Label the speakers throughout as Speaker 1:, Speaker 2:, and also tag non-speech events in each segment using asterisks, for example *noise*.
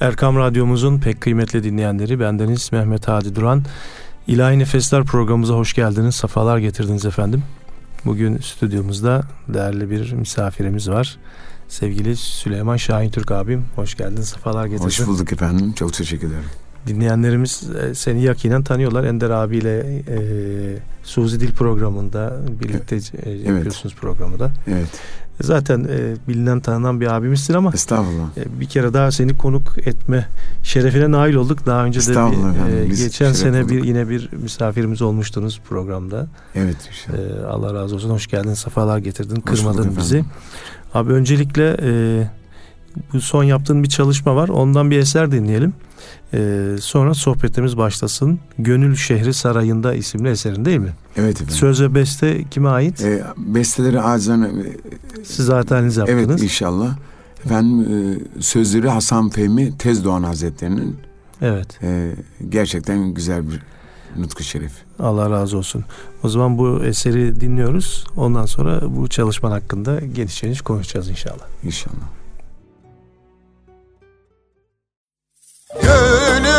Speaker 1: Erkam Radyomuzun pek kıymetli dinleyenleri bendeniz Mehmet Hadi Duran. İlahi Nefesler programımıza hoş geldiniz, safalar getirdiniz efendim. Bugün stüdyomuzda değerli bir misafirimiz var. Sevgili Süleyman Şahin Türk abim, hoş geldin, safalar getirdin.
Speaker 2: Hoş bulduk efendim, çok teşekkür ederim.
Speaker 1: Dinleyenlerimiz e, seni yakinen tanıyorlar. Ender abiyle e, Suzi Dil programında birlikte e, yapıyorsunuz evet. programı da.
Speaker 2: Evet.
Speaker 1: Zaten e, bilinen tanınan bir abimizsin ama
Speaker 2: Estağfurullah.
Speaker 1: E, bir kere daha seni konuk etme şerefine nail olduk. Daha önce de bir, e, geçen sene olduk. bir yine bir misafirimiz olmuştunuz programda.
Speaker 2: Evet
Speaker 1: E, Allah razı olsun. Hoş geldin. Safalar getirdin. Hoş kırmadın bizi. Abi öncelikle e, bu son yaptığın bir çalışma var. Ondan bir eser dinleyelim. Ee, sonra sohbetimiz başlasın. Gönül Şehri Sarayı'nda isimli eserin değil mi?
Speaker 2: Evet efendim.
Speaker 1: Söz ve beste kime ait?
Speaker 2: E, besteleri acizane...
Speaker 1: Siz zaten yaptınız.
Speaker 2: Evet inşallah. Efendim e, sözleri Hasan Fehmi Tezdoğan Hazretleri'nin
Speaker 1: Evet.
Speaker 2: E, gerçekten güzel bir nutku şerif.
Speaker 1: Allah razı olsun. O zaman bu eseri dinliyoruz. Ondan sonra bu çalışman hakkında geniş geniş konuşacağız inşallah.
Speaker 2: İnşallah.
Speaker 3: Gönül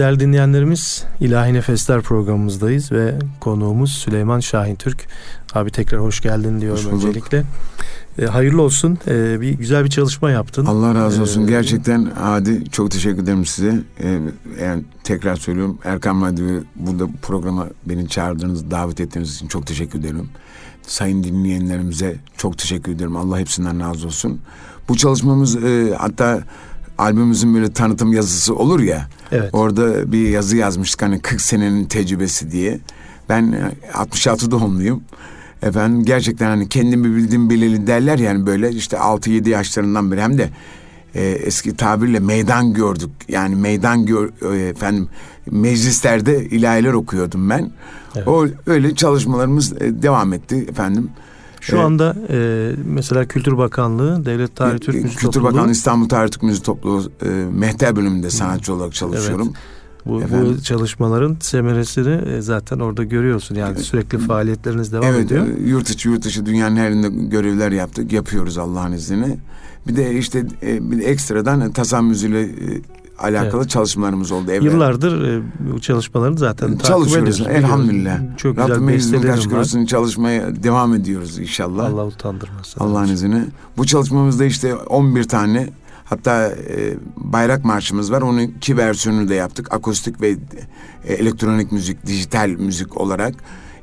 Speaker 1: değerli dinleyenlerimiz İlahi Nefesler programımızdayız ve konuğumuz Süleyman Şahin Türk. Abi tekrar hoş geldin diyorum
Speaker 2: Hoş bulduk.
Speaker 1: öncelikle. E, hayırlı olsun. E, bir güzel bir çalışma yaptın.
Speaker 2: Allah razı olsun.
Speaker 1: Ee,
Speaker 2: Gerçekten Adi çok teşekkür ederim size. Ee, yani tekrar söylüyorum Erkam Radyo'yu burada programa beni çağırdığınız, davet ettiğiniz için çok teşekkür ederim. Sayın dinleyenlerimize çok teşekkür ederim. Allah hepsinden razı olsun. Bu çalışmamız e, hatta albümümüzün böyle tanıtım yazısı olur ya.
Speaker 1: Evet.
Speaker 2: Orada bir yazı yazmıştık hani 40 senenin tecrübesi diye. Ben e, 66 doğumluyum. Efendim gerçekten hani kendimi bildim bileli derler yani böyle işte 6-7 yaşlarından beri hem de e, eski tabirle meydan gördük. Yani meydan gör, e, efendim meclislerde ilahiler okuyordum ben.
Speaker 1: Evet.
Speaker 2: O öyle çalışmalarımız e, devam etti efendim.
Speaker 1: Şu
Speaker 2: Evet.
Speaker 1: anda e, mesela Kültür Bakanlığı, Devlet Tarih Türk
Speaker 2: Kültür
Speaker 1: Topluluğu
Speaker 2: Bakanlığı İstanbul Tarih Türk Müzik Topluluğu e, Mehter bölümünde sanatçı olarak çalışıyorum.
Speaker 1: bu,
Speaker 2: Efendim?
Speaker 1: bu çalışmaların semeresini e, zaten orada görüyorsun. Yani sürekli faaliyetleriniz devam
Speaker 2: evet,
Speaker 1: ediyor.
Speaker 2: e, yurt içi yurt dışı dünyanın her yerinde görevler yaptık, yapıyoruz Allah'ın izniyle. Bir de işte e, bir de ekstradan tasam müziğiyle alakalı çalışmalarımız oldu. evvel.
Speaker 1: Yıllardır e, bu çalışmalarını zaten takip
Speaker 2: çalışıyoruz
Speaker 1: ediyoruz.
Speaker 2: elhamdülillah.
Speaker 1: Çok güzel
Speaker 2: Rabbime izin kaç kurusunu çalışmaya devam ediyoruz inşallah.
Speaker 1: Allah utandırmasın.
Speaker 2: Allah'ın izniyle. Bu çalışmamızda işte 11 tane hatta e, bayrak marşımız var. Onun iki versiyonunu da yaptık. Akustik ve e, elektronik müzik, dijital müzik olarak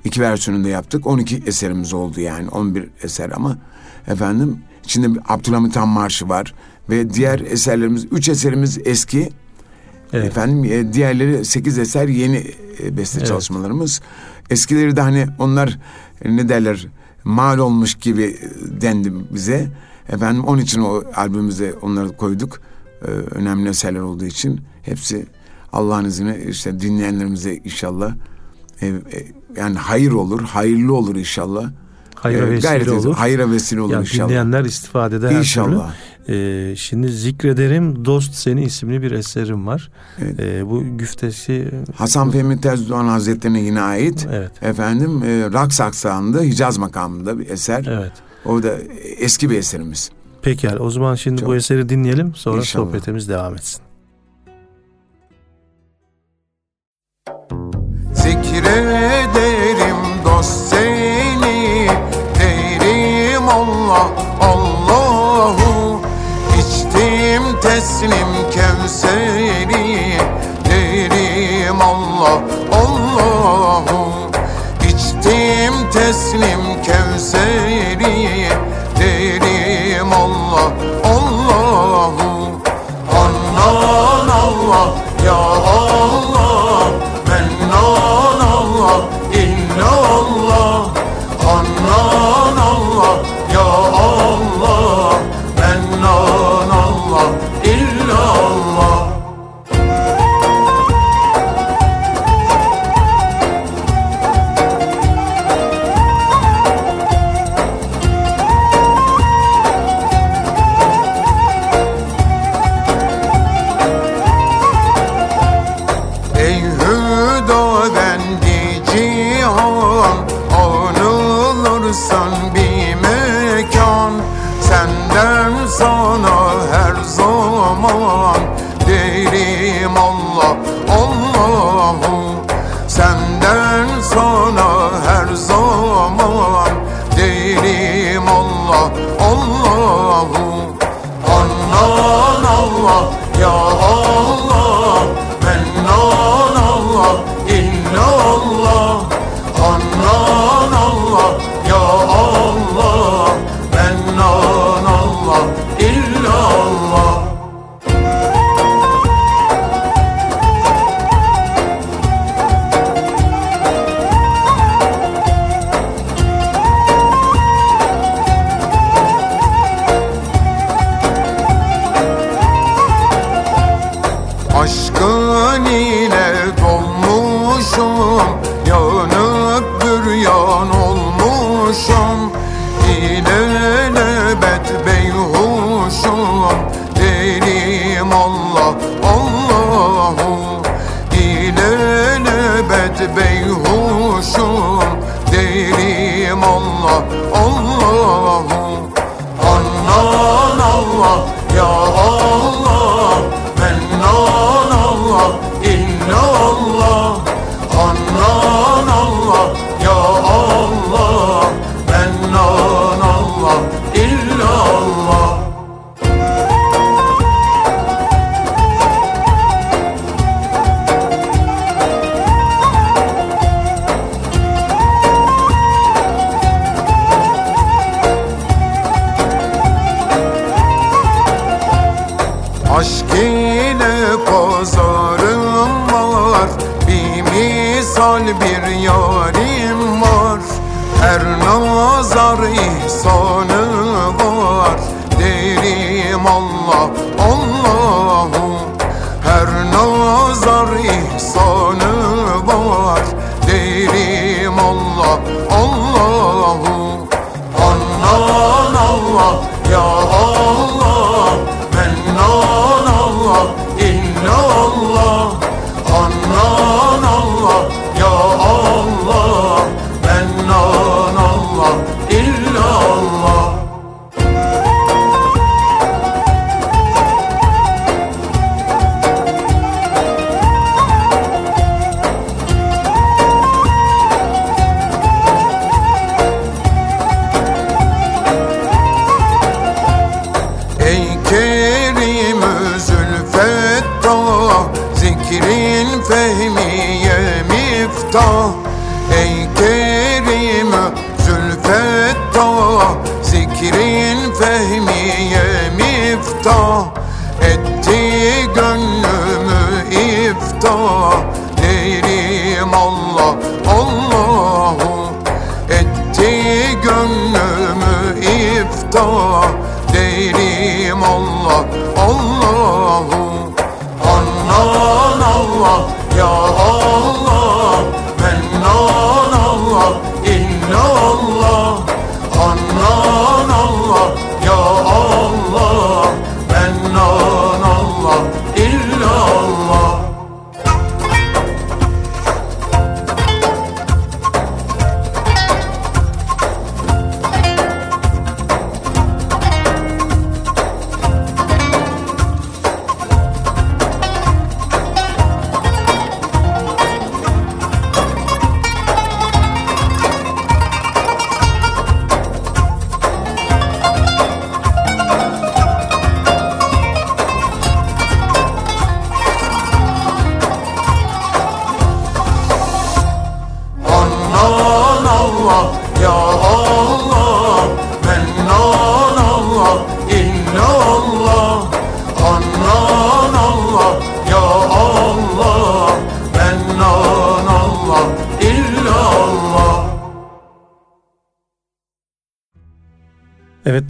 Speaker 2: iki versiyonunu da yaptık. 12 eserimiz oldu yani 11 eser ama efendim içinde Abdülhamit Han Marşı var ve diğer eserlerimiz üç eserimiz eski
Speaker 1: Evet.
Speaker 2: Efendim e, diğerleri 8 eser yeni e, beste
Speaker 1: Evet.
Speaker 2: çalışmalarımız. Eskileri de hani onlar e, ne derler mal olmuş gibi dendi bize. Efendim onun için o albümümüze onları koyduk. E, önemli eserler olduğu için hepsi Allah'ın izniyle işte dinleyenlerimize inşallah e, e, yani hayır olur, hayırlı olur inşallah.
Speaker 1: Hayıra
Speaker 2: E,
Speaker 1: vesile
Speaker 2: gayret
Speaker 1: olur.
Speaker 2: Hayıra vesile olur
Speaker 1: yani
Speaker 2: inşallah.
Speaker 1: dinleyenler istifade eder
Speaker 2: İnşallah.
Speaker 1: Türlü. E, şimdi zikrederim Dost Seni isimli bir eserim var.
Speaker 2: Evet.
Speaker 1: E, bu güftesi
Speaker 2: Hasan Fehmi Terzidoğan Hazretleri'ne yine ait.
Speaker 1: evet.
Speaker 2: Efendim e, Raks Aksağı'nda Hicaz makamında bir eser.
Speaker 1: Evet.
Speaker 2: O da eski bir eserimiz.
Speaker 1: Pekala o zaman şimdi
Speaker 2: Çok-
Speaker 1: bu eseri dinleyelim sonra
Speaker 2: İnşallah.
Speaker 1: sohbetimiz devam etsin.
Speaker 3: Zikrederim Teslim kevseri Derim Allah Allahu İçtim teslim kevseri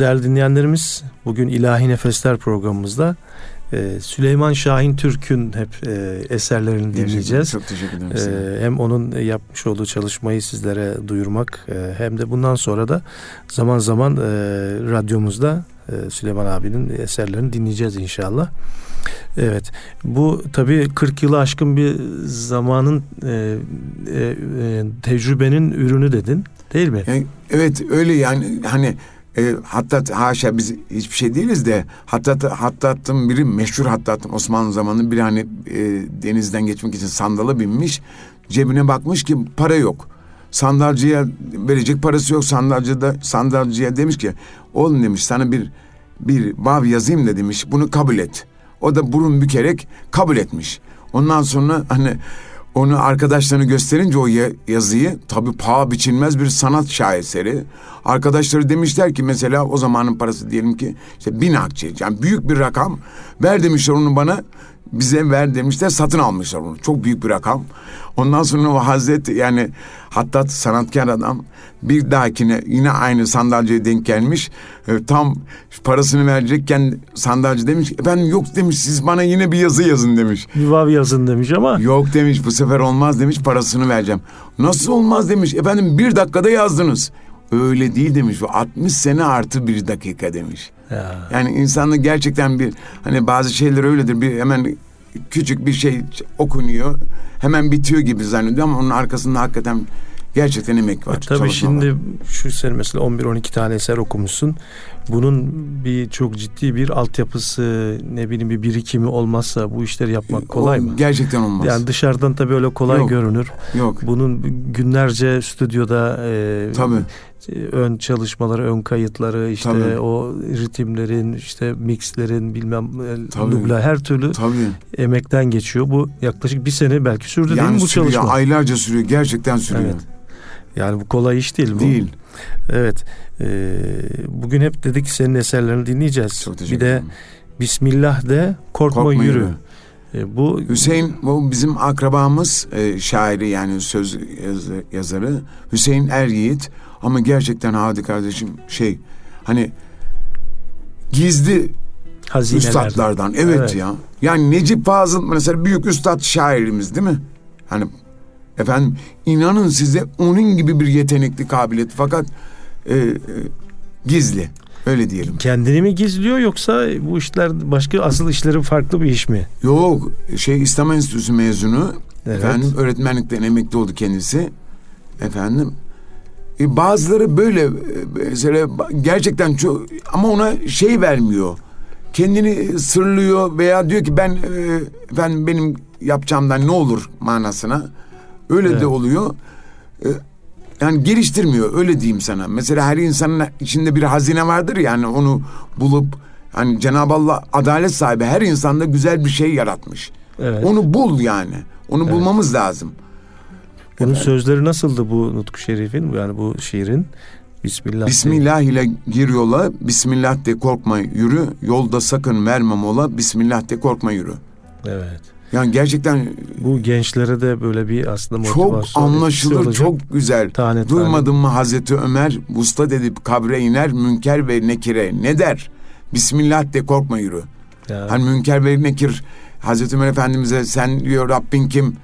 Speaker 1: değerli dinleyenlerimiz bugün İlahi Nefesler programımızda e, Süleyman Şahin Türk'ün hep e, eserlerini dinleyeceğiz.
Speaker 3: Çok teşekkür ederim size.
Speaker 1: Ee, hem onun yapmış olduğu çalışmayı sizlere duyurmak e, hem de bundan sonra da zaman zaman e, radyomuzda e, Süleyman abinin eserlerini dinleyeceğiz inşallah. Evet bu tabii 40 yılı aşkın bir zamanın e, e, e, tecrübenin ürünü dedin değil mi?
Speaker 3: Yani, evet öyle yani hani e, hatta haşa biz hiçbir şey değiliz de hatta hattatın biri meşhur hattatın Osmanlı zamanında biri hani e, denizden geçmek için sandala binmiş cebine bakmış ki para yok. Sandalcıya verecek parası yok sandalcı da sandalcıya demiş ki oğlum demiş sana bir bir vav yazayım da demiş bunu kabul et. O da burun bükerek kabul etmiş. Ondan sonra hani onu arkadaşlarına gösterince o ya- yazıyı tabii paha biçilmez bir sanat şaheseri. Arkadaşları demişler ki mesela o zamanın parası diyelim ki işte bin akçe yani büyük bir rakam. Ver demişler onu bana bize ver demişler satın almışlar onu. Çok büyük bir rakam. Ondan sonra o Hazret yani hatta sanatkar adam bir dahakine yine aynı sandalyeye denk gelmiş. E, tam parasını verecekken sandalcı demiş efendim yok demiş siz bana yine bir yazı yazın demiş.
Speaker 1: Bir vav yazın demiş ama
Speaker 3: Yok demiş bu sefer olmaz demiş parasını vereceğim. Nasıl olmaz demiş efendim bir dakikada yazdınız. Öyle değil demiş bu 60 sene artı bir dakika demiş.
Speaker 1: Ya.
Speaker 3: Yani insanda gerçekten bir hani bazı şeyler öyledir bir hemen küçük bir şey okunuyor hemen bitiyor gibi zannediyor ama onun arkasında hakikaten gerçekten emek var.
Speaker 1: E, Tabii şimdi şu sene mesela 11-12 tane eser okumuşsun. Bunun bir çok ciddi bir altyapısı ne bileyim bir birikimi olmazsa bu işleri yapmak kolay
Speaker 3: O
Speaker 1: mı?
Speaker 3: Gerçekten olmaz.
Speaker 1: Yani dışarıdan tabii öyle kolay
Speaker 3: Yok.
Speaker 1: görünür.
Speaker 3: Yok.
Speaker 1: Bunun günlerce stüdyoda e,
Speaker 3: Tabii.
Speaker 1: Ön çalışmaları, ön kayıtları, işte
Speaker 3: Tabii.
Speaker 1: o ritimlerin, işte mixlerin, bilmem e,
Speaker 3: Tabii.
Speaker 1: dubla her türlü
Speaker 3: Tabii.
Speaker 1: emekten geçiyor. Bu yaklaşık bir sene belki sürdü değil mi
Speaker 3: Yani
Speaker 1: bu
Speaker 3: sürüyor,
Speaker 1: çalışma?
Speaker 3: aylarca sürüyor. Gerçekten sürüyor.
Speaker 1: Evet. Yani bu kolay iş değil bu.
Speaker 3: Değil.
Speaker 1: Evet. Ee, bugün hep dedik ki senin eserlerini dinleyeceğiz.
Speaker 3: Çok
Speaker 1: bir
Speaker 3: teşekkür
Speaker 1: de
Speaker 3: ederim.
Speaker 1: Bismillah de korkma,
Speaker 3: Korkma
Speaker 1: yürü.
Speaker 3: yürü.
Speaker 1: E, bu
Speaker 2: Hüseyin bu bizim akrabamız e, şairi yani söz yaz- yazarı Hüseyin Er Yiğit ama gerçekten Hadi kardeşim şey hani gizli üstadlardan evet,
Speaker 1: Evet.
Speaker 2: ya. Yani Necip Fazıl mesela büyük üstad şairimiz değil mi? Hani efendim inanın size onun gibi bir yetenekli kabiliyet fakat e, e, gizli öyle diyelim.
Speaker 1: Kendini mi gizliyor yoksa bu işler başka asıl işleri farklı bir iş mi?
Speaker 2: Yok şey İslam Enstitüsü mezunu
Speaker 1: Evet.
Speaker 2: efendim öğretmenlikten emekli oldu kendisi efendim e, bazıları böyle e, mesela gerçekten çok ama ona şey vermiyor kendini sırlıyor veya diyor ki ben e, efendim benim yapacağımdan ne olur manasına öyle
Speaker 1: Evet.
Speaker 2: de oluyor E, yani geliştirmiyor öyle diyeyim sana mesela her insanın içinde bir hazine vardır yani onu bulup hani Cenab-ı Allah adalet sahibi her insanda güzel bir şey yaratmış.
Speaker 1: Evet.
Speaker 2: Onu bul yani. Onu bulmamız lazım.
Speaker 1: Bunun sözleri nasıldı bu Nutku Şerif'in yani bu şiirin? Bismillah.
Speaker 2: Bismillah ile gir yola, Bismillah de korkma yürü, yolda sakın verme mola, Bismillah de korkma yürü.
Speaker 1: Evet.
Speaker 2: Yani gerçekten
Speaker 1: Bu gençlere de böyle bir aslında
Speaker 2: çok
Speaker 1: motivasyon
Speaker 2: anlaşılır,
Speaker 1: olacak.
Speaker 2: çok güzel.
Speaker 1: Tane tane.
Speaker 2: Duymadın mı Hazreti Ömer, vuslat edip kabre iner, münker ve nekire ne der? Bismillah de korkma yürü.
Speaker 1: Ya,
Speaker 2: Hani münker ve nekir Hazreti Ömer Efendimiz'e sen diyor Rabbin kim?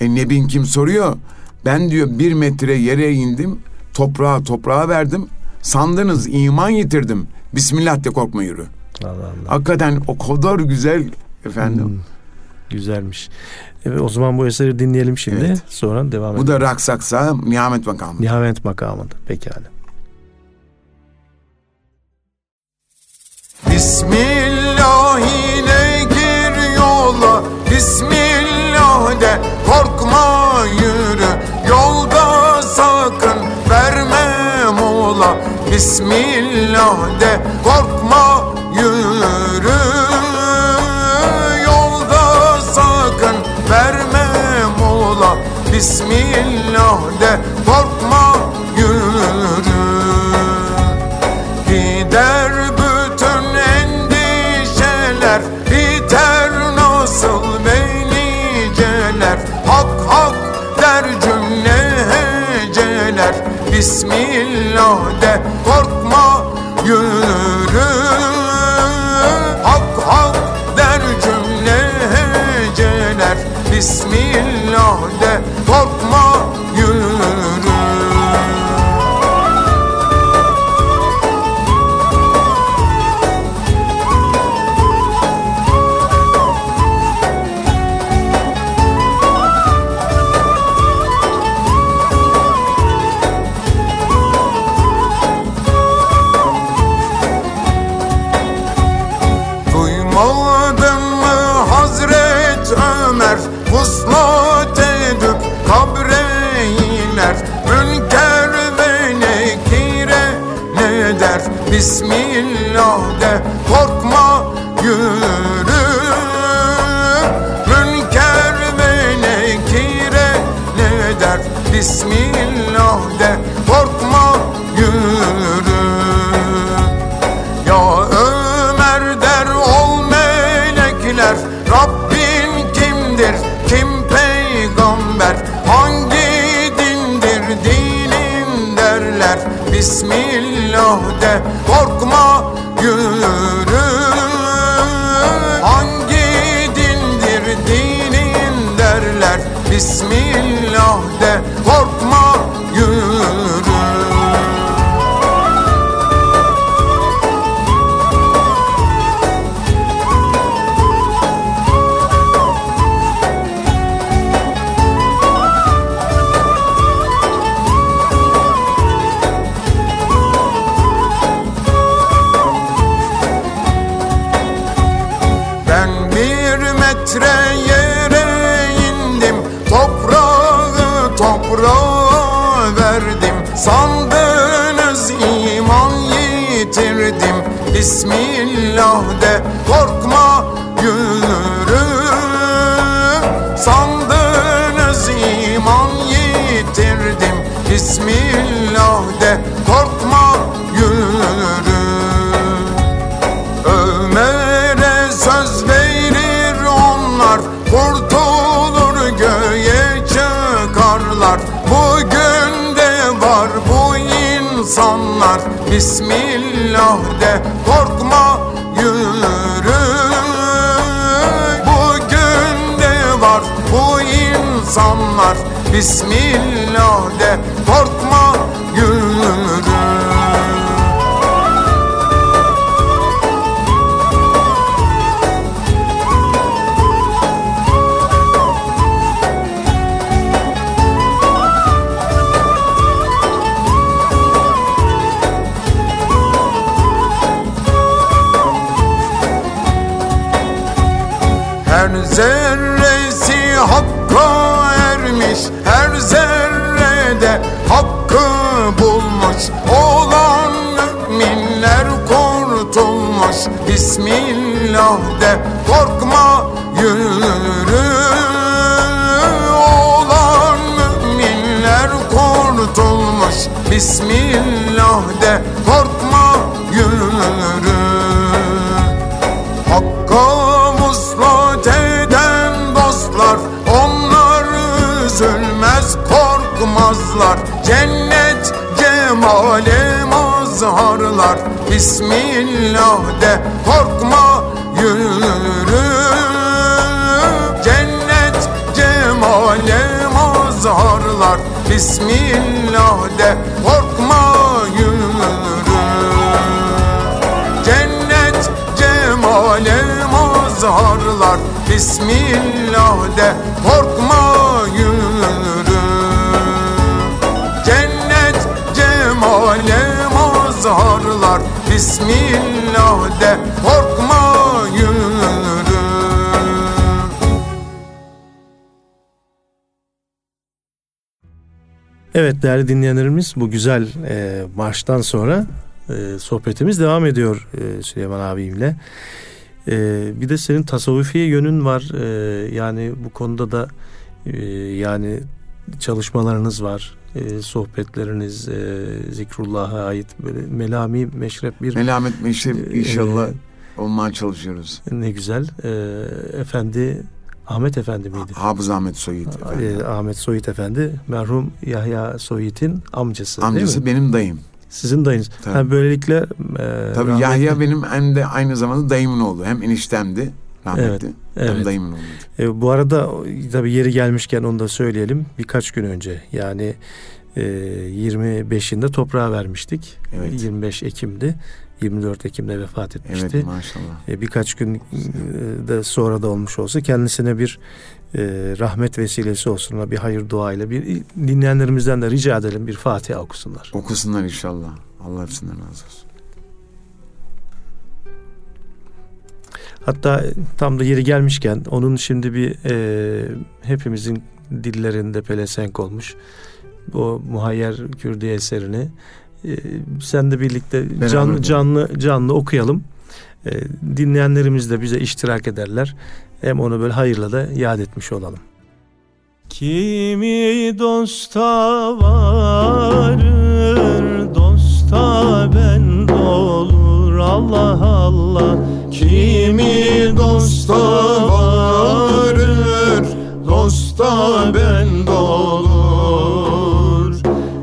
Speaker 2: E, Nebin kim soruyor. Ben diyor bir metre yere indim. Toprağa toprağa verdim. Sandınız iman yitirdim. Bismillah de korkma yürü.
Speaker 1: Allah Allah.
Speaker 2: Hakikaten o kadar güzel efendim.
Speaker 1: Hmm, güzelmiş. Evet o zaman bu eseri dinleyelim şimdi.
Speaker 2: Evet.
Speaker 1: Sonra devam edelim.
Speaker 2: Bu da Raksaksa Nihamet makamı.
Speaker 1: Nihavent makamında. Pekala.
Speaker 3: Bismillah ile gir yola Bismillah de Bismillah de korkma yürü. Yolda sakın verme mola. Bismillah de korkma yürü. Gider bütün endişeler Biter nasıl beyniceler Hak hak der cümle heceler Bismillah de Bismillah de korkma yürü. Hangi dindir dinin derler. Bismillah Bismillah de korkma yürü. Bugün de var bu insanlar. Bismillah ermiş Her zerrede hakkı bulmuş Olan müminler kurtulmuş Bismillah de korkma yürü. Olan müminler kurtulmuş Bismillah de cemale mazharlar Bismillah de korkma yürü. Cennet cemale mazharlar Bismillah de korkma yürü. Cennet cemale mazharlar Bismillah de korkma mazharlar Bismillah de korkma
Speaker 1: Evet değerli dinleyenlerimiz bu güzel e, marştan sonra e, sohbetimiz devam ediyor e, Süleyman abimle. E, bir de senin tasavvufi yönün var. E, yani bu konuda da e, yani çalışmalarınız var. E, sohbetleriniz e, zikrullah'a ait böyle melami meşrep bir
Speaker 2: Melamet meşrep inşallah
Speaker 1: e,
Speaker 2: olmaya çalışıyoruz.
Speaker 1: ne güzel. E, efendi Ahmet Efendi miydi?
Speaker 2: Hafız Ahmet Soyit efendim.
Speaker 1: E, Ahmet Soyit Efendi merhum Yahya Soyit'in amcası, değil mi?
Speaker 2: Amcası benim dayım.
Speaker 1: Sizin dayınız.
Speaker 2: Tabii.
Speaker 1: Ha, böylelikle e,
Speaker 2: Tabii
Speaker 1: rahmetli-
Speaker 2: Yahya benim hem de aynı zamanda dayımın oğlu. Hem eniştemdi rahmetli.
Speaker 1: Evet, evet.
Speaker 2: dayımın oğlu.
Speaker 1: E, bu arada tabii yeri gelmişken onu da söyleyelim. Birkaç gün önce yani e, 25'inde toprağa vermiştik.
Speaker 2: Evet.
Speaker 1: 25 Ekim'di. 24 Ekim'de vefat etmişti.
Speaker 2: Evet maşallah.
Speaker 1: E, birkaç gün e, de sonra da olmuş olsa kendisine bir e, rahmet vesilesi olsun. Bir hayır duayla bir dinleyenlerimizden de rica edelim bir Fatiha okusunlar.
Speaker 2: Okusunlar inşallah. Allah hepsinden razı olsun.
Speaker 1: Hatta tam da yeri gelmişken onun şimdi bir e, hepimizin dillerinde pelesenk olmuş o muhayyer Kürdi eserini e, sen de birlikte
Speaker 2: Beraber
Speaker 1: canlı canlı canlı okuyalım. E, dinleyenlerimiz de bize iştirak ederler. Hem onu böyle hayırla da yad etmiş olalım. Kimi dosta varır, dosta ben Allah Allah. Kimi dosta varır, dosta ben olur.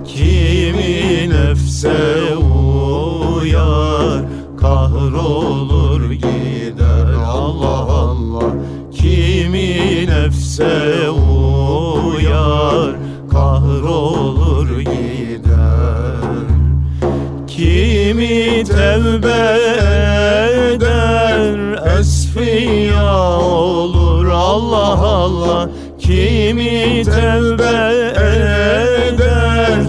Speaker 1: Kimi nefse uyar, kahrolur gider Allah Allah. Kimi nefse uyar, kahrolur gider. Kimi tevbe Allah Allah Kimi tevbe eder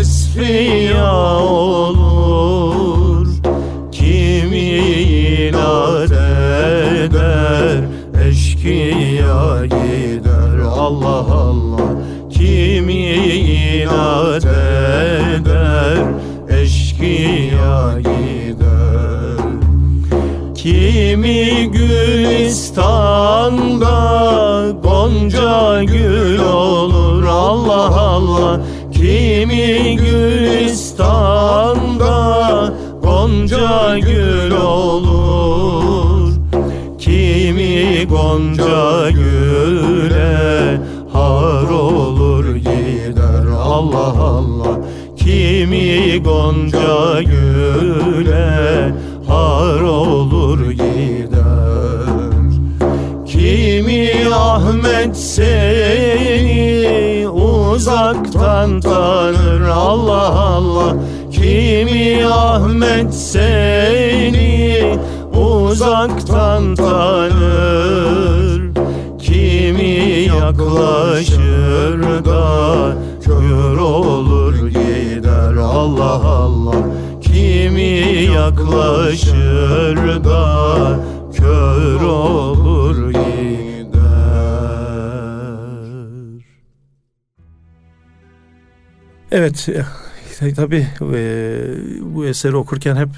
Speaker 1: esfiya olur. Kimi inat eder eşkıya gider. Allah Allah Kimi inat eder eşkıya gider Kimi Gülistan'da Gonca gül olur? Allah Allah. Kimi Gülistan'da Gonca gül olur? Kimi gonca güle har olur gider? Allah Allah. Kimi gonca gül güle Ahmet seni uzaktan tanır. Allah Allah Kimi Ahmet seni uzaktan tanır? Kimi yaklaşır da kör olur gider? Allah Allah Kimi yaklaşır da kör olur Evet tabi bu eseri okurken hep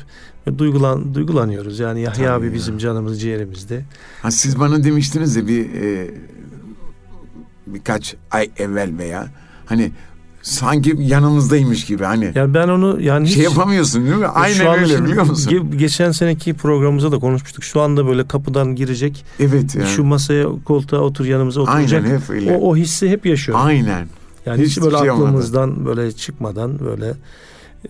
Speaker 1: duygulan duygulanıyoruz. Yani Yahya Tabii abi ya. bizim canımız ciğerimizde.
Speaker 3: Ha siz bana demiştiniz ya bir e, birkaç ay evvel veya hani sanki yanımızdaymış gibi hani.
Speaker 1: Yani ben onu yani
Speaker 3: şey yapamıyorsun değil mi? Aynen şu öyle biliyor musun?
Speaker 1: geçen seneki programımızda da konuşmuştuk. Şu anda böyle kapıdan girecek.
Speaker 3: Evet yani.
Speaker 1: Şu masaya koltuğa otur yanımıza oturacak.
Speaker 3: Aynen hep öyle.
Speaker 1: O, o hissi hep yaşıyor.
Speaker 3: Aynen.
Speaker 1: Yani hiç, hiç böyle şey aklımızdan olmadı. böyle çıkmadan böyle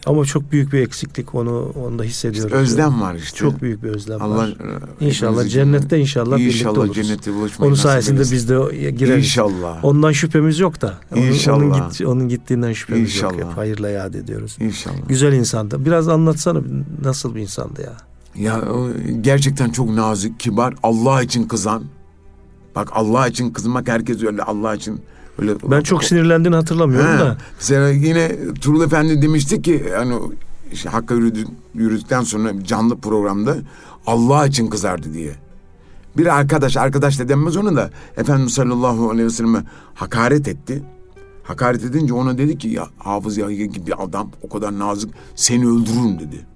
Speaker 1: ama çok büyük bir eksiklik onu onda hissediyoruz.
Speaker 3: İşte özlem var işte.
Speaker 1: Çok büyük bir özlem Allah, var. İnşallah cennette inşallah,
Speaker 3: inşallah
Speaker 1: birlikte oluruz.
Speaker 3: buluşmayı
Speaker 1: Onun sayesinde biz de gireriz.
Speaker 3: İnşallah.
Speaker 1: Ondan şüphemiz yok da.
Speaker 3: İnşallah.
Speaker 1: Onun, git, onun gittiğinden şüphemiz
Speaker 3: İnşallah.
Speaker 1: yok. Hep hayırla yad ediyoruz.
Speaker 3: İnşallah.
Speaker 1: Güzel insandı. Biraz anlatsana nasıl bir insandı ya.
Speaker 3: Ya gerçekten çok nazik, kibar, Allah için kızan. Bak Allah için kızmak herkes öyle Allah için Öyle,
Speaker 1: ben çok sinirlendiğini hatırlamıyorum He. da.
Speaker 3: Mesela yine Turul Efendi demişti ki hani işte Hakk'a yürüdü, yürüdükten sonra canlı programda Allah için kızardı diye. Bir arkadaş, arkadaş da denmez onu da Efendimiz sallallahu aleyhi ve selleme hakaret etti. Hakaret edince ona dedi ki ya Hafız Yahya gibi adam o kadar nazik seni öldürürüm dedi.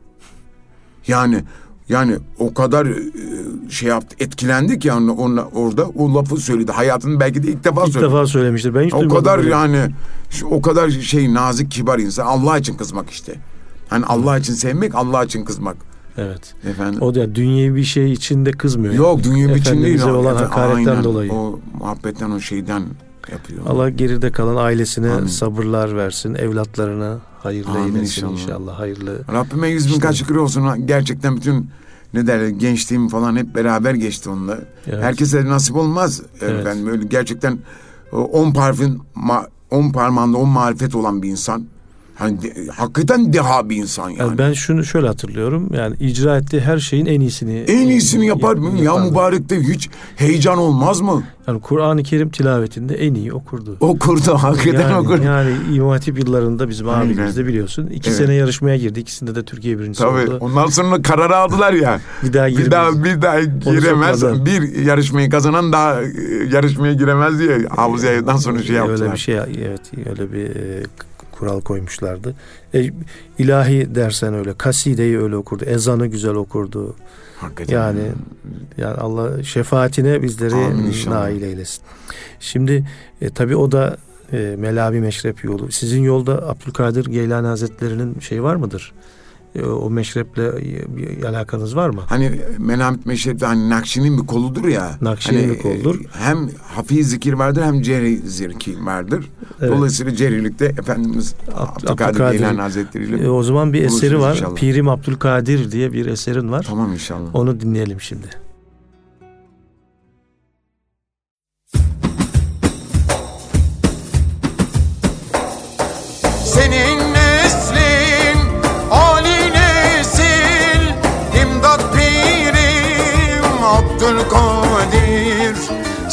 Speaker 3: Yani yani o kadar e, şey yaptı, etkilendi ki yani onunla, orada o lafı söyledi. Hayatının belki de ilk defa
Speaker 1: ilk
Speaker 3: söyledi.
Speaker 1: defa söylemiştir. Ben hiç
Speaker 3: O kadar böyle. yani o kadar şey nazik, kibar insan. Allah için kızmak işte. Hani Allah için sevmek, Allah için kızmak.
Speaker 1: Evet.
Speaker 3: Efendim.
Speaker 1: O da dünyevi bir şey içinde kızmıyor.
Speaker 3: Yok dünyevi için değil.
Speaker 1: olan hakaretten
Speaker 3: aynen,
Speaker 1: dolayı.
Speaker 3: O muhabbetten o şeyden yapıyor.
Speaker 1: Allah geride kalan ailesine Amin. sabırlar versin, evlatlarına hayırlı
Speaker 3: Amin
Speaker 1: eylesin inşallah. inşallah. Hayırlı.
Speaker 3: Rabbime yüz bin işte. kaç şükür olsun. Gerçekten bütün ne derler gençliğim falan hep beraber geçti onunla. Evet. Herkese nasip olmaz. Evet. Ben böyle gerçekten on parfüm on parmağında on marifet olan bir insan. Hani de, hakikaten deha bir insan yani. yani.
Speaker 1: Ben şunu şöyle hatırlıyorum. Yani icra ettiği her şeyin en iyisini
Speaker 3: en iyisini yapar mı? Ya mübarekte hiç heyecan olmaz mı?
Speaker 1: Yani Kur'an-ı Kerim tilavetinde en iyi okurdu.
Speaker 3: Okurdu hakikaten
Speaker 1: yani,
Speaker 3: okurdu.
Speaker 1: Yani İmam Hatip yıllarında bizim abimizde biliyorsun. iki evet. sene yarışmaya girdi. İkisinde de Türkiye birincisi
Speaker 3: Tabii.
Speaker 1: oldu.
Speaker 3: Ondan sonra kararı aldılar ya.
Speaker 1: bir daha girmez.
Speaker 3: Bir daha, bir daha giremez. Bir yarışmayı kazanan daha e, yarışmaya giremez diye Hafız Yayı'dan sonra şey yaptılar.
Speaker 1: Öyle bir şey evet öyle bir e, kural koymuşlardı. E, ilahi dersen öyle, kasideyi öyle okurdu, ezanı güzel okurdu.
Speaker 3: Hakikaten.
Speaker 1: Yani yani Allah şefaatine bizleri nail eylesin. Şimdi e, tabii o da e, Melabi Meşrep yolu. Sizin yolda Abdülkadir Geylani Hazretleri'nin şey var mıdır? E, o meşreple bir alakanız var mı?
Speaker 3: Hani Menamit Meşrep hani Nakşi'nin bir koludur ya.
Speaker 1: Nakşi'nin
Speaker 3: hani,
Speaker 1: bir koludur.
Speaker 3: Hem hafiz zikir vardır hem cehri zikir vardır. Evet. Dolayısıyla cehrilikte Efendimiz Abdülkadir, Abdülkadir Geylani Hazretleri ile
Speaker 1: e, O zaman bir eseri var. Inşallah. Pirim Abdülkadir diye bir eserin var.
Speaker 3: Tamam inşallah.
Speaker 1: Onu dinleyelim şimdi.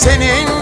Speaker 4: Şerif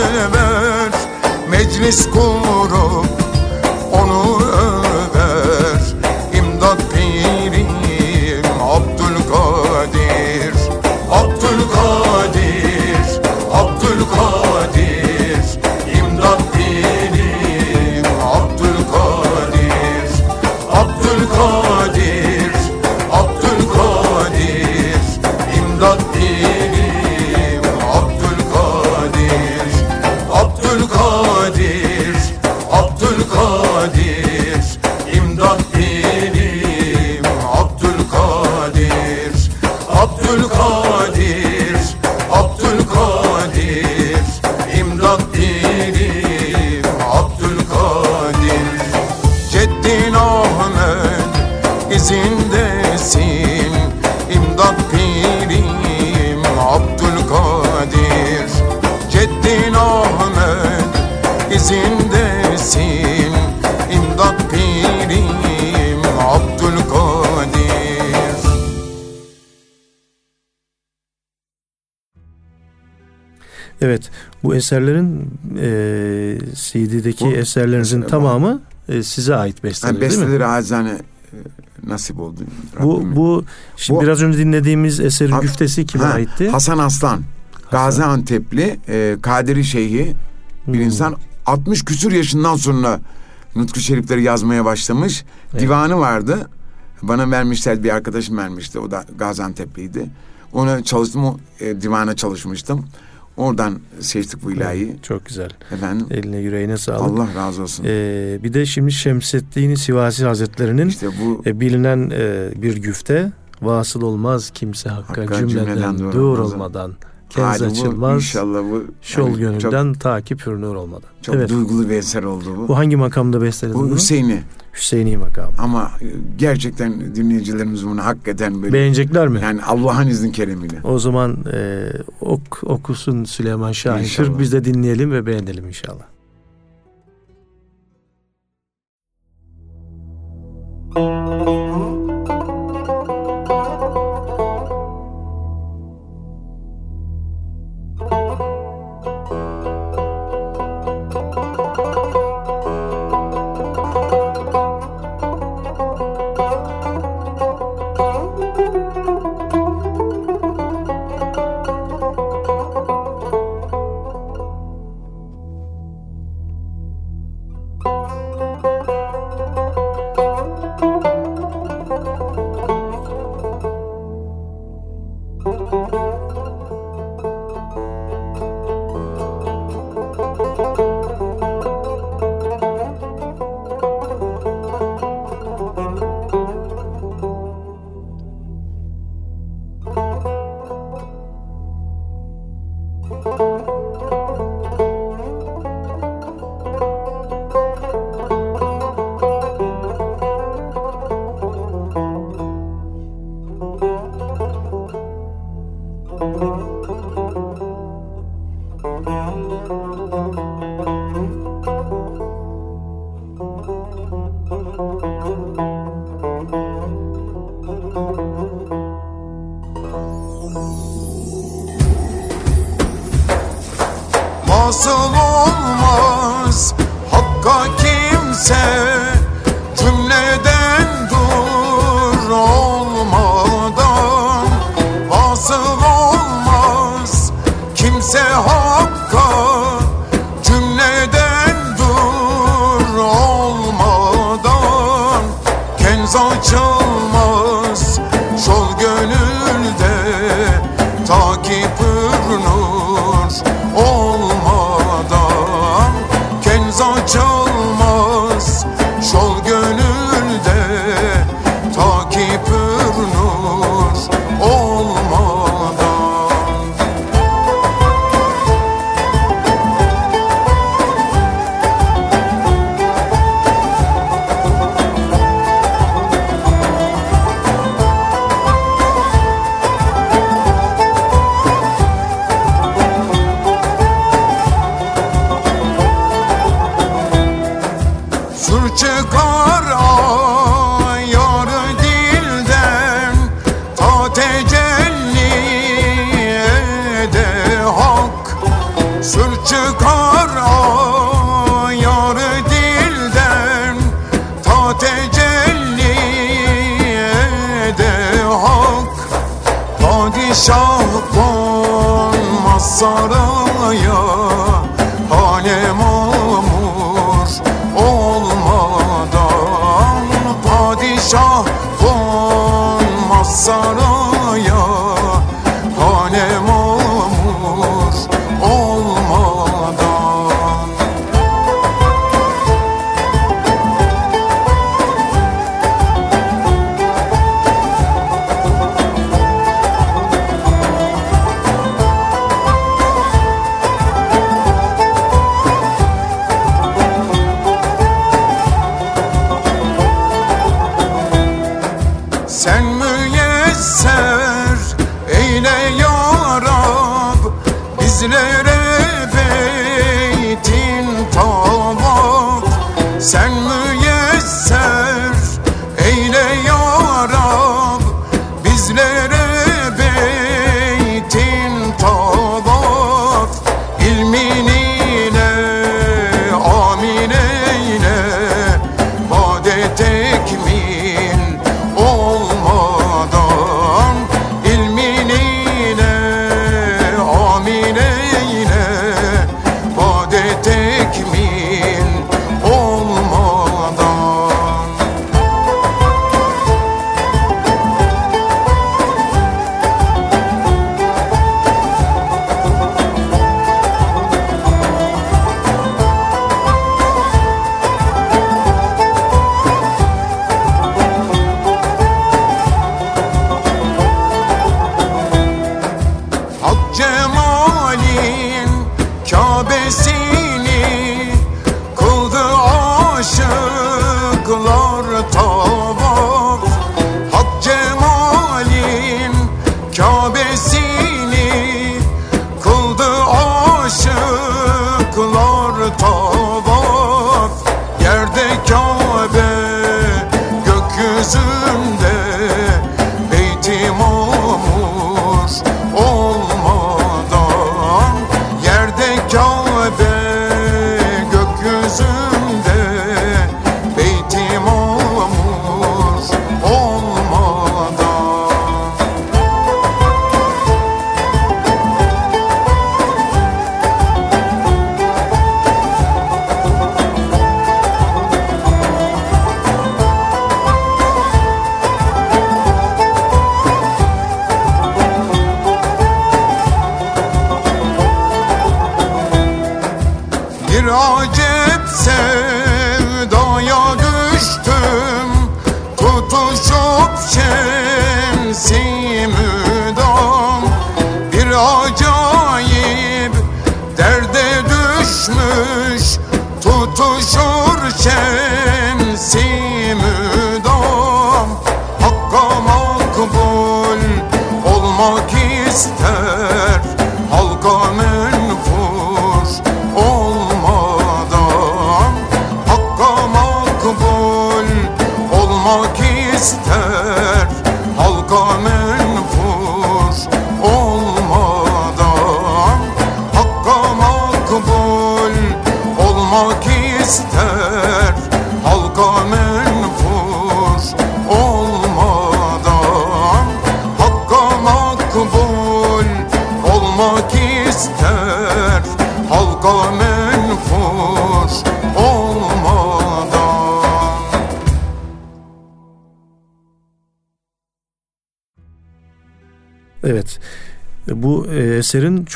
Speaker 3: sever Meclis kurup onu över
Speaker 1: eserlerin e, CD'deki
Speaker 2: Bu
Speaker 1: eserlerinizin
Speaker 2: eser-
Speaker 1: tamamı e, size ait besteler
Speaker 2: Yani
Speaker 1: değil mi?
Speaker 2: besteleri acizane e, nasip oldu.
Speaker 1: Bu bu şimdi
Speaker 2: Bu-
Speaker 1: biraz önce dinlediğimiz eserin
Speaker 2: Ha-
Speaker 1: güftesi kime
Speaker 2: Ha,
Speaker 1: aitti?
Speaker 2: Hasan Aslan. Gaziantep'li e, Kadiri Şeyhi bir
Speaker 1: Hmm.
Speaker 2: insan 60 küsur yaşından sonra Nutku Şerifleri yazmaya başlamış.
Speaker 1: Evet.
Speaker 2: Divanı vardı. Bana vermişler bir arkadaşım vermişti. O da Gaziantep'liydi. Ona çalıştım. O e, divana çalışmıştım. Oradan seçtik bu ilahiyi.
Speaker 1: Çok güzel.
Speaker 2: Efendim.
Speaker 1: Eline yüreğine sağlık.
Speaker 2: Allah razı olsun.
Speaker 1: Ee, bir de şimdi Şemseddin Sivasi Hazretleri'nin
Speaker 2: işte bu
Speaker 1: e, bilinen e, bir güfte vasıl olmaz kimse hakka,
Speaker 2: Hakka
Speaker 1: cümleden,
Speaker 2: cümleden
Speaker 1: dur
Speaker 2: dur
Speaker 1: olmadan Kenz
Speaker 2: Hali
Speaker 1: Açılmaz.
Speaker 2: Bu, bu.
Speaker 1: Şol
Speaker 2: yani
Speaker 1: gönülden çok, takip hürnür olmadan.
Speaker 2: Çok
Speaker 1: evet.
Speaker 2: duygulu bir eser oldu bu.
Speaker 1: Bu hangi makamda beslenildi?
Speaker 2: Bu Hüseyin'i.
Speaker 1: Hüseyin'i makamı.
Speaker 2: Ama gerçekten dinleyicilerimiz bunu hakikaten böyle.
Speaker 1: Beğenecekler mi?
Speaker 2: Yani Allah'ın izni keremiyle.
Speaker 1: O zaman e, ok, okusun Süleyman Şahin
Speaker 2: inşallah.
Speaker 1: Biz de dinleyelim ve beğenelim inşallah.
Speaker 3: Thank you. Nasıl olmaz? Hakka
Speaker 1: kimse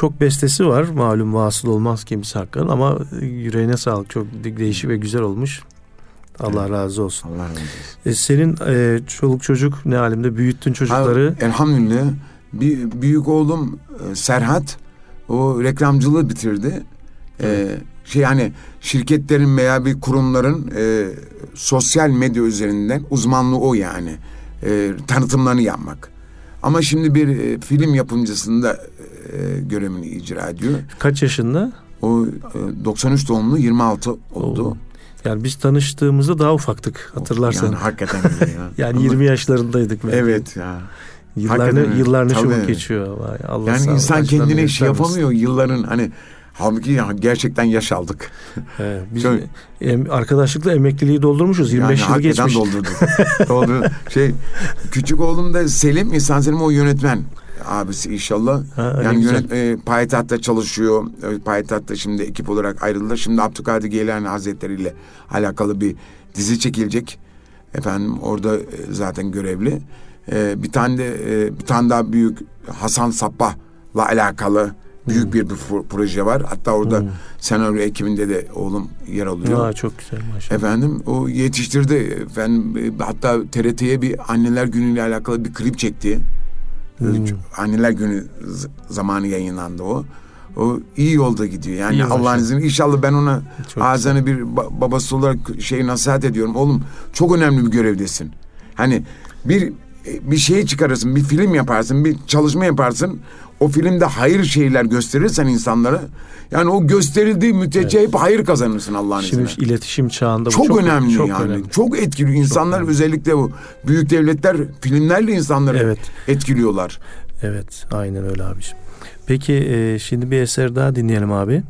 Speaker 1: çok bestesi var. Malum vasıl olmaz kimse hakkın ama yüreğine sağlık. Çok de- değişik ve güzel olmuş. Allah razı olsun.
Speaker 3: Allah razı olsun.
Speaker 1: E, senin e, çoluk çocuk ne alemde büyüttün çocukları.
Speaker 3: Ha, elhamdülillah. Bir büyük oğlum e, Serhat o reklamcılığı bitirdi. E, şey yani şirketlerin veya bir kurumların e, sosyal medya üzerinden uzmanlığı o yani. E, tanıtımlarını yapmak. Ama şimdi bir e, film yapımcısında e, görevini icra ediyor.
Speaker 1: Kaç yaşında?
Speaker 3: O e, 93 doğumlu 26 oldu.
Speaker 1: Oo. Yani biz tanıştığımızda daha ufaktık hatırlarsan.
Speaker 3: Yani
Speaker 1: Yani,
Speaker 3: hakikaten öyle ya. *laughs* Ama-
Speaker 1: 20 yaşlarındaydık. belki.
Speaker 3: Evet ya.
Speaker 1: Yıllar
Speaker 3: hakikaten
Speaker 1: ne,
Speaker 3: öyle.
Speaker 1: yıllar ne çabuk geçiyor. Vay, Allah
Speaker 3: Yani insan kendine şey yapamıyor yılların hani halbuki ya gerçekten yaş aldık. *laughs*
Speaker 1: Evet, biz
Speaker 3: Şöyle-
Speaker 1: em, arkadaşlıkla emekliliği doldurmuşuz. 25 yıl
Speaker 3: hakikaten
Speaker 1: geçmiş.
Speaker 3: doldurduk. Doldu. Şey küçük oğlum da Selim İhsan Selim o yönetmen abisi inşallah.
Speaker 1: Ha,
Speaker 3: yani yönet, e, Payitaht'ta çalışıyor. E, Payitaht'ta şimdi ekip olarak ayrıldılar. Şimdi Abdülkadir Geylani Hazretleri ile alakalı bir dizi çekilecek. Efendim orada e, zaten görevli. E, bir tane de e, bir tane daha büyük Hasan Sabbah'la alakalı büyük bir, bir pro- proje var. Hatta orada senaryo ekibinde de oğlum yer alıyor.
Speaker 1: Aa, çok güzel maşallah.
Speaker 3: Efendim o yetiştirdi. Efendim e, hatta TRT'ye bir anneler günüyle alakalı bir klip çekti.
Speaker 1: Hmm.
Speaker 3: Anneler günü zamanı yayınlandı o. O iyi yolda gidiyor. Yani Allah'ın izniyle inşallah ben ona
Speaker 1: Çok
Speaker 3: ağzını bir ba- babası olarak şey nasihat ediyorum. Oğlum çok önemli bir görevdesin. Hani bir bir şey çıkarırsın, bir film yaparsın, bir çalışma yaparsın. O filmde hayır şeyler gösterirsen insanlara yani o gösterildiği müddetçe hep hayır kazanırsın Allah'ın
Speaker 1: Şimdi
Speaker 3: izniyle.
Speaker 1: iletişim çağında bu
Speaker 3: Çok, önemli
Speaker 1: çok
Speaker 3: yani.
Speaker 1: önemli.
Speaker 3: Çok etkili. İnsanlar özellikle bu büyük devletler filmlerle insanları
Speaker 1: Evet.
Speaker 3: etkiliyorlar.
Speaker 1: Evet, aynen öyle abiciğim. Peki e, şimdi bir eser daha dinleyelim abi.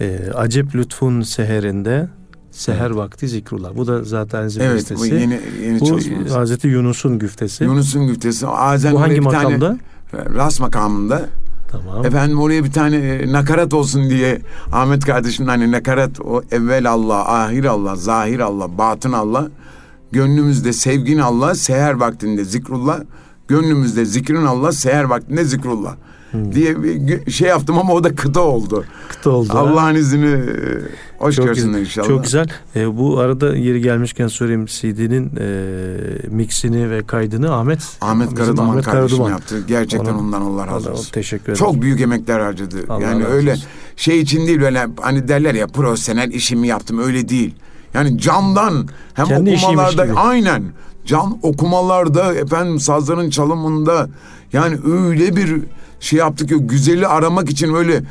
Speaker 1: E, Acep Lütfun Seherinde Seher Vakti Zikrullah. Bu da zaten Enzim
Speaker 3: Evet, bu
Speaker 1: bestesi.
Speaker 3: yeni yeni
Speaker 1: Bu
Speaker 3: çalışmamız.
Speaker 1: Hazreti Yunus'un güftesi.
Speaker 3: Yunus'un güftesi. Azen
Speaker 1: Bu hangi
Speaker 3: bir tane-
Speaker 1: makamda?
Speaker 3: Ras makamında.
Speaker 1: Tamam.
Speaker 3: Efendim oraya bir tane e, nakarat olsun diye Ahmet kardeşim hani nakarat o evvel Allah, ahir Allah, zahir Allah, batın Allah. Gönlümüzde sevgin Allah, seher vaktinde zikrullah. Gönlümüzde zikrin Allah, seher vaktinde zikrullah.
Speaker 1: Hmm.
Speaker 3: Diye bir şey yaptım ama o da kıta oldu.
Speaker 1: Kıta oldu.
Speaker 3: Allah'ın izini e, hoş
Speaker 1: çok
Speaker 3: görsünler
Speaker 1: güzel.
Speaker 3: inşallah.
Speaker 1: Çok güzel. E, bu arada yeri gelmişken sorayım CD'nin e, mixini ve kaydını Ahmet
Speaker 3: Ahmet Karaduman
Speaker 1: Ahmet
Speaker 3: kardeşim
Speaker 1: Karaduman.
Speaker 3: yaptı. Gerçekten
Speaker 1: Ona-
Speaker 3: ondan Allah razı olsun.
Speaker 1: teşekkür ederim.
Speaker 3: Çok büyük emekler harcadı.
Speaker 1: Allah
Speaker 3: yani öyle
Speaker 1: olsun.
Speaker 3: şey için değil öyle hani derler ya profesyonel işimi yaptım öyle değil. Yani candan hem
Speaker 1: Kendi
Speaker 3: okumalarda aynen can okumalarda efendim sazların çalımında yani öyle bir şey yaptık ki güzeli aramak için öyle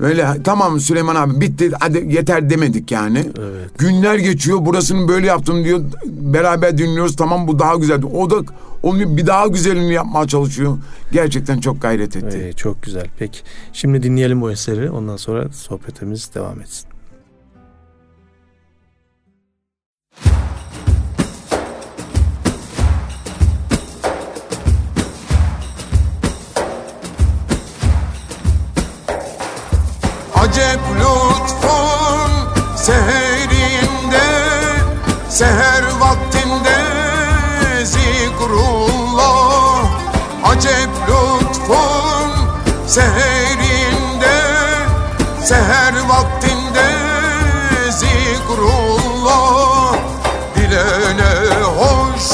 Speaker 3: öyle tamam Süleyman abi bitti hadi yeter demedik yani.
Speaker 1: Evet.
Speaker 3: Günler geçiyor burasını böyle yaptım diyor beraber dinliyoruz tamam bu daha güzel. O da onu bir daha güzelini yapmaya çalışıyor. Gerçekten çok gayret etti.
Speaker 1: Ee, çok güzel. Peki. Şimdi dinleyelim bu eseri. Ondan sonra sohbetimiz devam etsin.
Speaker 5: Acep lütfun seherinde Seher vaktinde zikrullah. Acep lütfun seherinde Seher vaktinde zikrullah. Bilene hoş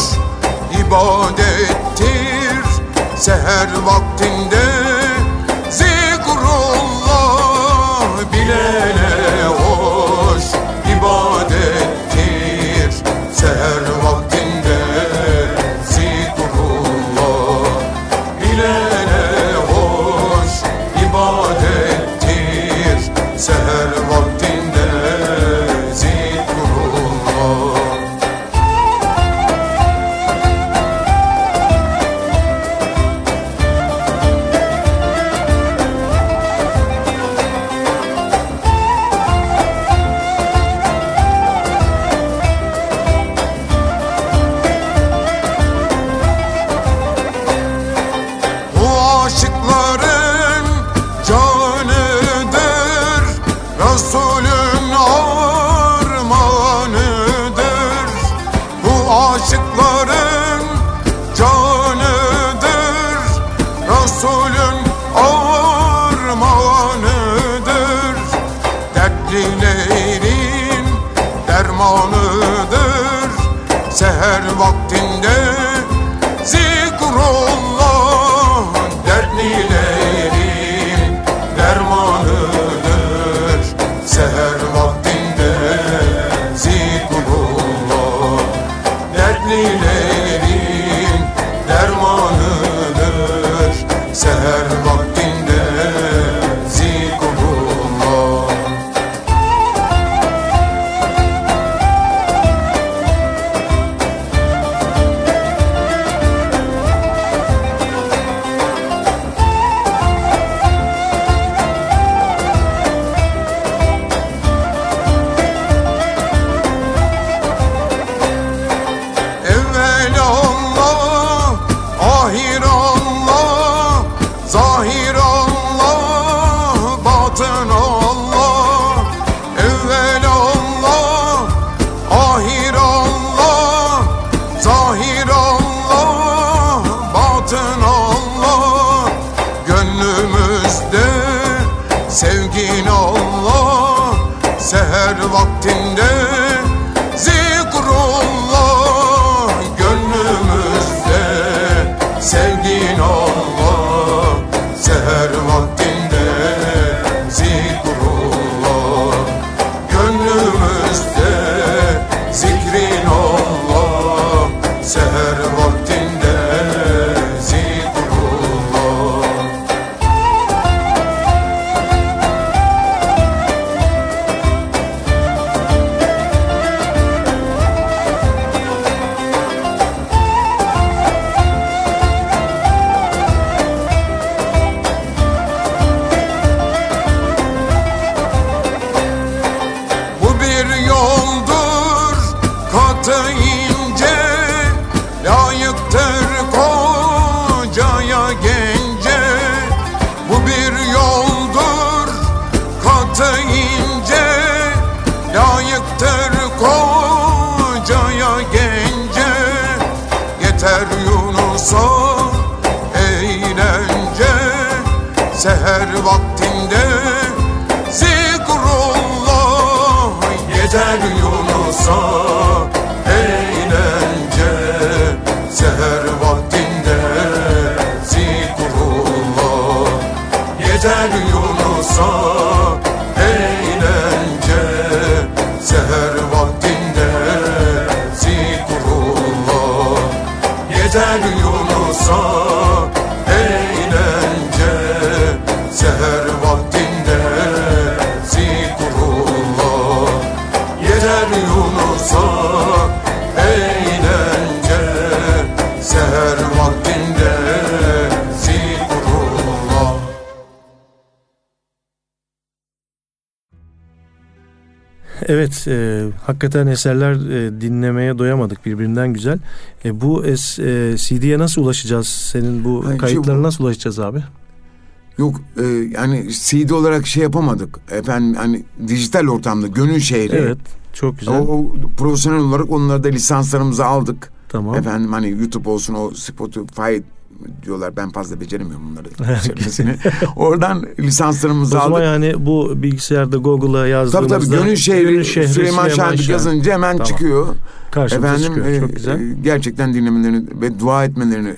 Speaker 5: ibadettir Seher vaktinde zikrullah Bilene hoş
Speaker 3: seher vaktinde
Speaker 1: Evet, e, hakikaten eserler e, dinlemeye doyamadık birbirinden güzel. E, bu es, e, CD'ye nasıl ulaşacağız? Senin bu
Speaker 2: Hayır,
Speaker 1: kayıtlara
Speaker 2: şu-
Speaker 1: nasıl ulaşacağız abi?
Speaker 2: Yok e, yani CD olarak şey yapamadık. Efendim hani dijital ortamda Gönül Şehri.
Speaker 1: Evet, çok güzel.
Speaker 2: O, o profesyonel olarak onları da lisanslarımızı aldık.
Speaker 1: tamam.
Speaker 2: Efendim hani YouTube olsun o Spotify diyorlar. Ben fazla beceremiyorum bunları *laughs* söylemesini. Oradan lisanslarımızı
Speaker 1: o zaman
Speaker 2: aldık.
Speaker 1: yani bu bilgisayarda Google'a
Speaker 2: Tabii
Speaker 1: yazdığımızda
Speaker 2: tabii Gönül Şehri,
Speaker 1: Şehri,
Speaker 2: Süleyman Şahin
Speaker 1: Şahin
Speaker 2: yazınca hemen
Speaker 1: Tamam.
Speaker 2: çıkıyor.
Speaker 1: karşımıza
Speaker 2: Efendim
Speaker 1: çıkıyor.
Speaker 2: e,
Speaker 1: Çok güzel.
Speaker 2: e, gerçekten dinlemelerini ve dua etmelerini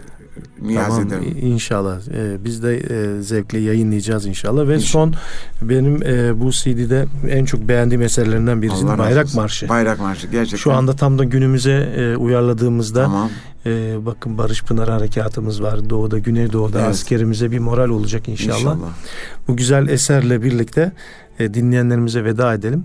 Speaker 2: niyaz
Speaker 1: Tamam
Speaker 2: ederim.
Speaker 1: inşallah. Ee, biz de e, zevkle yayınlayacağız inşallah. Ve
Speaker 2: İnşallah.
Speaker 1: son benim e, bu CD'de en çok beğendiğim eserlerinden birisi
Speaker 2: Allah
Speaker 1: Bayrak
Speaker 2: olsun.
Speaker 1: Marşı.
Speaker 2: Bayrak Marşı gerçekten.
Speaker 1: Şu anda tam da günümüze e, uyarladığımızda
Speaker 2: Tamam.
Speaker 1: e, bakın Barış Pınar harekatımız var. Doğuda, Güneydoğu'da
Speaker 2: Evet.
Speaker 1: askerimize bir moral olacak inşallah.
Speaker 2: İnşallah.
Speaker 1: Bu güzel eserle birlikte e, dinleyenlerimize veda edelim.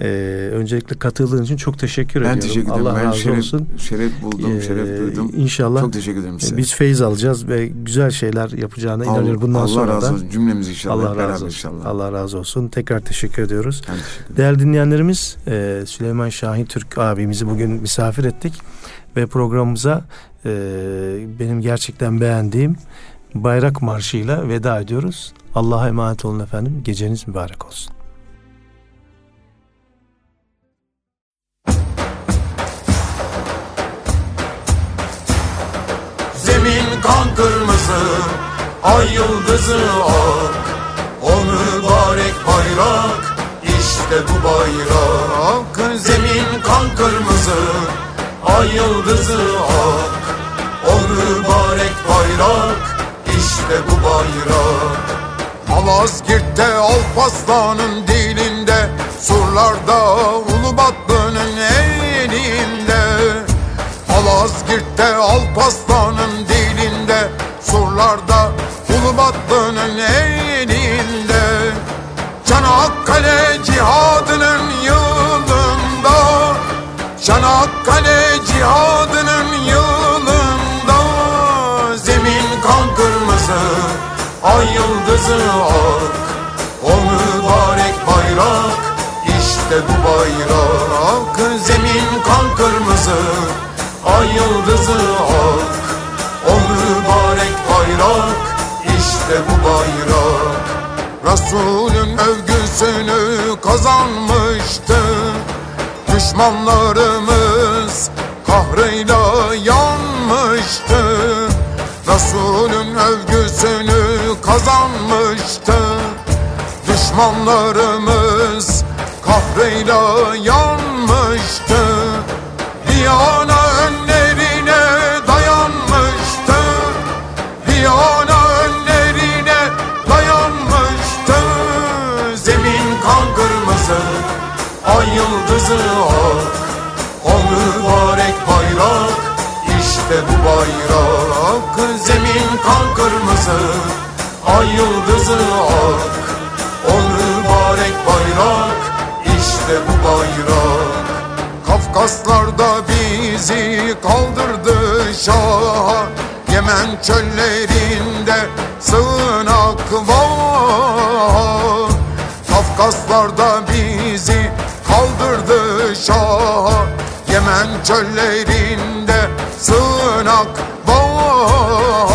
Speaker 1: E, öncelikle katıldığın için çok teşekkür
Speaker 2: Ben
Speaker 1: ediyorum.
Speaker 2: teşekkür ederim.
Speaker 1: Allah
Speaker 2: ben
Speaker 1: razı
Speaker 2: şeref,
Speaker 1: olsun.
Speaker 2: şeref buldum,
Speaker 1: E,
Speaker 2: şeref duydum.
Speaker 1: İnşallah
Speaker 2: Çok teşekkür ederim size.
Speaker 1: biz feyiz alacağız ve güzel şeyler yapacağına
Speaker 2: Allah,
Speaker 1: inanıyorum bundan
Speaker 2: Allah
Speaker 1: sonra
Speaker 2: razı
Speaker 1: da.
Speaker 2: olsun. Cümlemiz inşallah.
Speaker 1: Allah razı olsun.
Speaker 2: inşallah.
Speaker 1: Allah razı olsun. Tekrar teşekkür ediyoruz.
Speaker 2: Ben teşekkür ederim.
Speaker 1: Değerli dinleyenlerimiz e, Süleyman Şahin Türk abimizi bugün misafir ettik ve programımıza e, benim gerçekten beğendiğim Bayrak Marşı'yla veda ediyoruz. Allah'a emanet olun efendim. Geceniz mübarek olsun.
Speaker 3: Kan kırmızı Ay yıldızı ak. O mübarek bayrak işte bu bayrak. Zemin kan kırmızı Ay yıldızı ak. O mübarek bayrak işte bu bayrak. Malazgirt'te Alpaslan'ın dilinde Surlarda Ulubatlı'nın elinde Malazgirt'te Alpaslan'ın Surlarda Ulubatlı'nın elinde Çanakkale cihadının yılında. Çanakkale cihadının yılında. Zemin kan kırmızı Ay yıldızı ak. O mübarek bayrak işte bu bayrak. Zemin kan kırmızı Ay yıldızı ak işte bu bayrak. Resulün övgüsünü kazanmıştı Düşmanlarımız kahrıyla yanmıştı Resulün övgüsünü kazanmıştı Düşmanlarımız kahrıyla yanmıştı kırmızı Ay yıldızı ak. O mübarek bayrak işte bu bayrak. Kafkaslarda bizi kaldırdı şaha Yemen çöllerinde sığınak var. Kafkaslarda bizi kaldırdı şaha Yemen çöllerinde sığınak var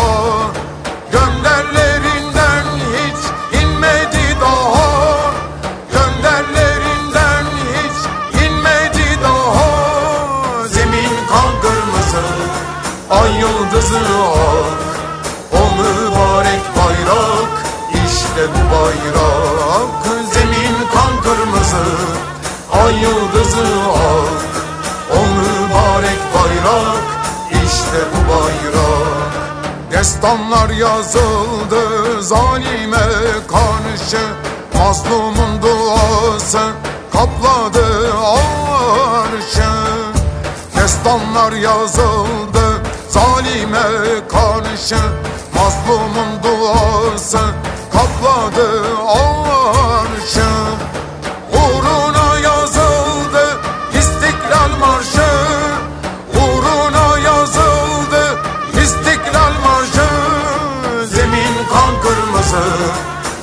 Speaker 3: yıldızı ak O mübarek bayrak işte bu bayrak. Destanlar yazıldı zalime karşı. Mazlumun duası kapladı arşı. Destanlar yazıldı zalime karşı. Mazlumun duası kapladı arşı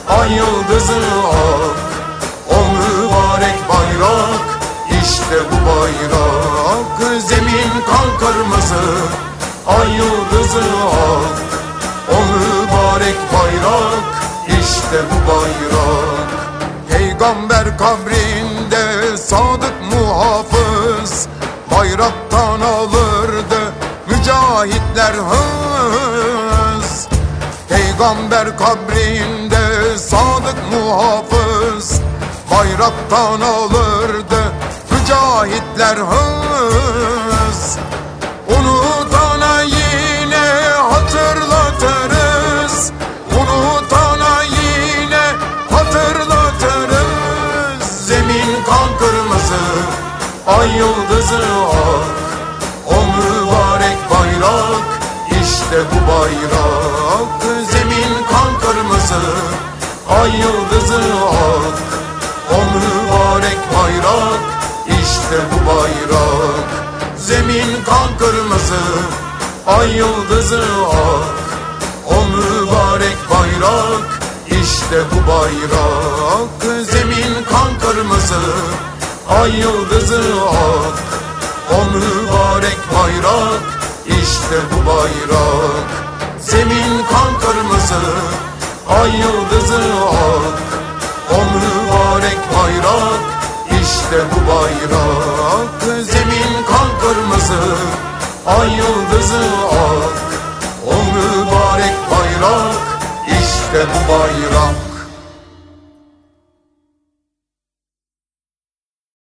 Speaker 3: Ay yıldızı ak O mübarek bayrak işte bu bayrak. Zemin kan kırmızı Ay yıldızı ak O mübarek bayrak işte bu bayrak. Peygamber kabrinde sadık muhafız Bayraktan alırdı mücahitler. Hız Peygamber kabrinde sadık muhafız Bayraktan alırdı mücahitler hız. Unutana yine hatırlatırız Unutana yine hatırlatırız. Zemin kan kırmızı Ay yıldızı ak O mübarek bayrak işte bu bayrak Ay yıldızı ak O mübarek bayrak işte bu bayrak. Zemin kan kırmızı Ay yıldızı ak O mübarek bayrak işte bu bayrak. Zemin kan kırmızı Ay yıldızı ak O mübarek bayrak işte bu bayrak. Zemin kan kırmızı Ay yıldızı ak O mübarek bayrak işte bu bayrak. Zemin kan kırmızı Ay yıldızı ak O mübarek bayrak işte bu bayrak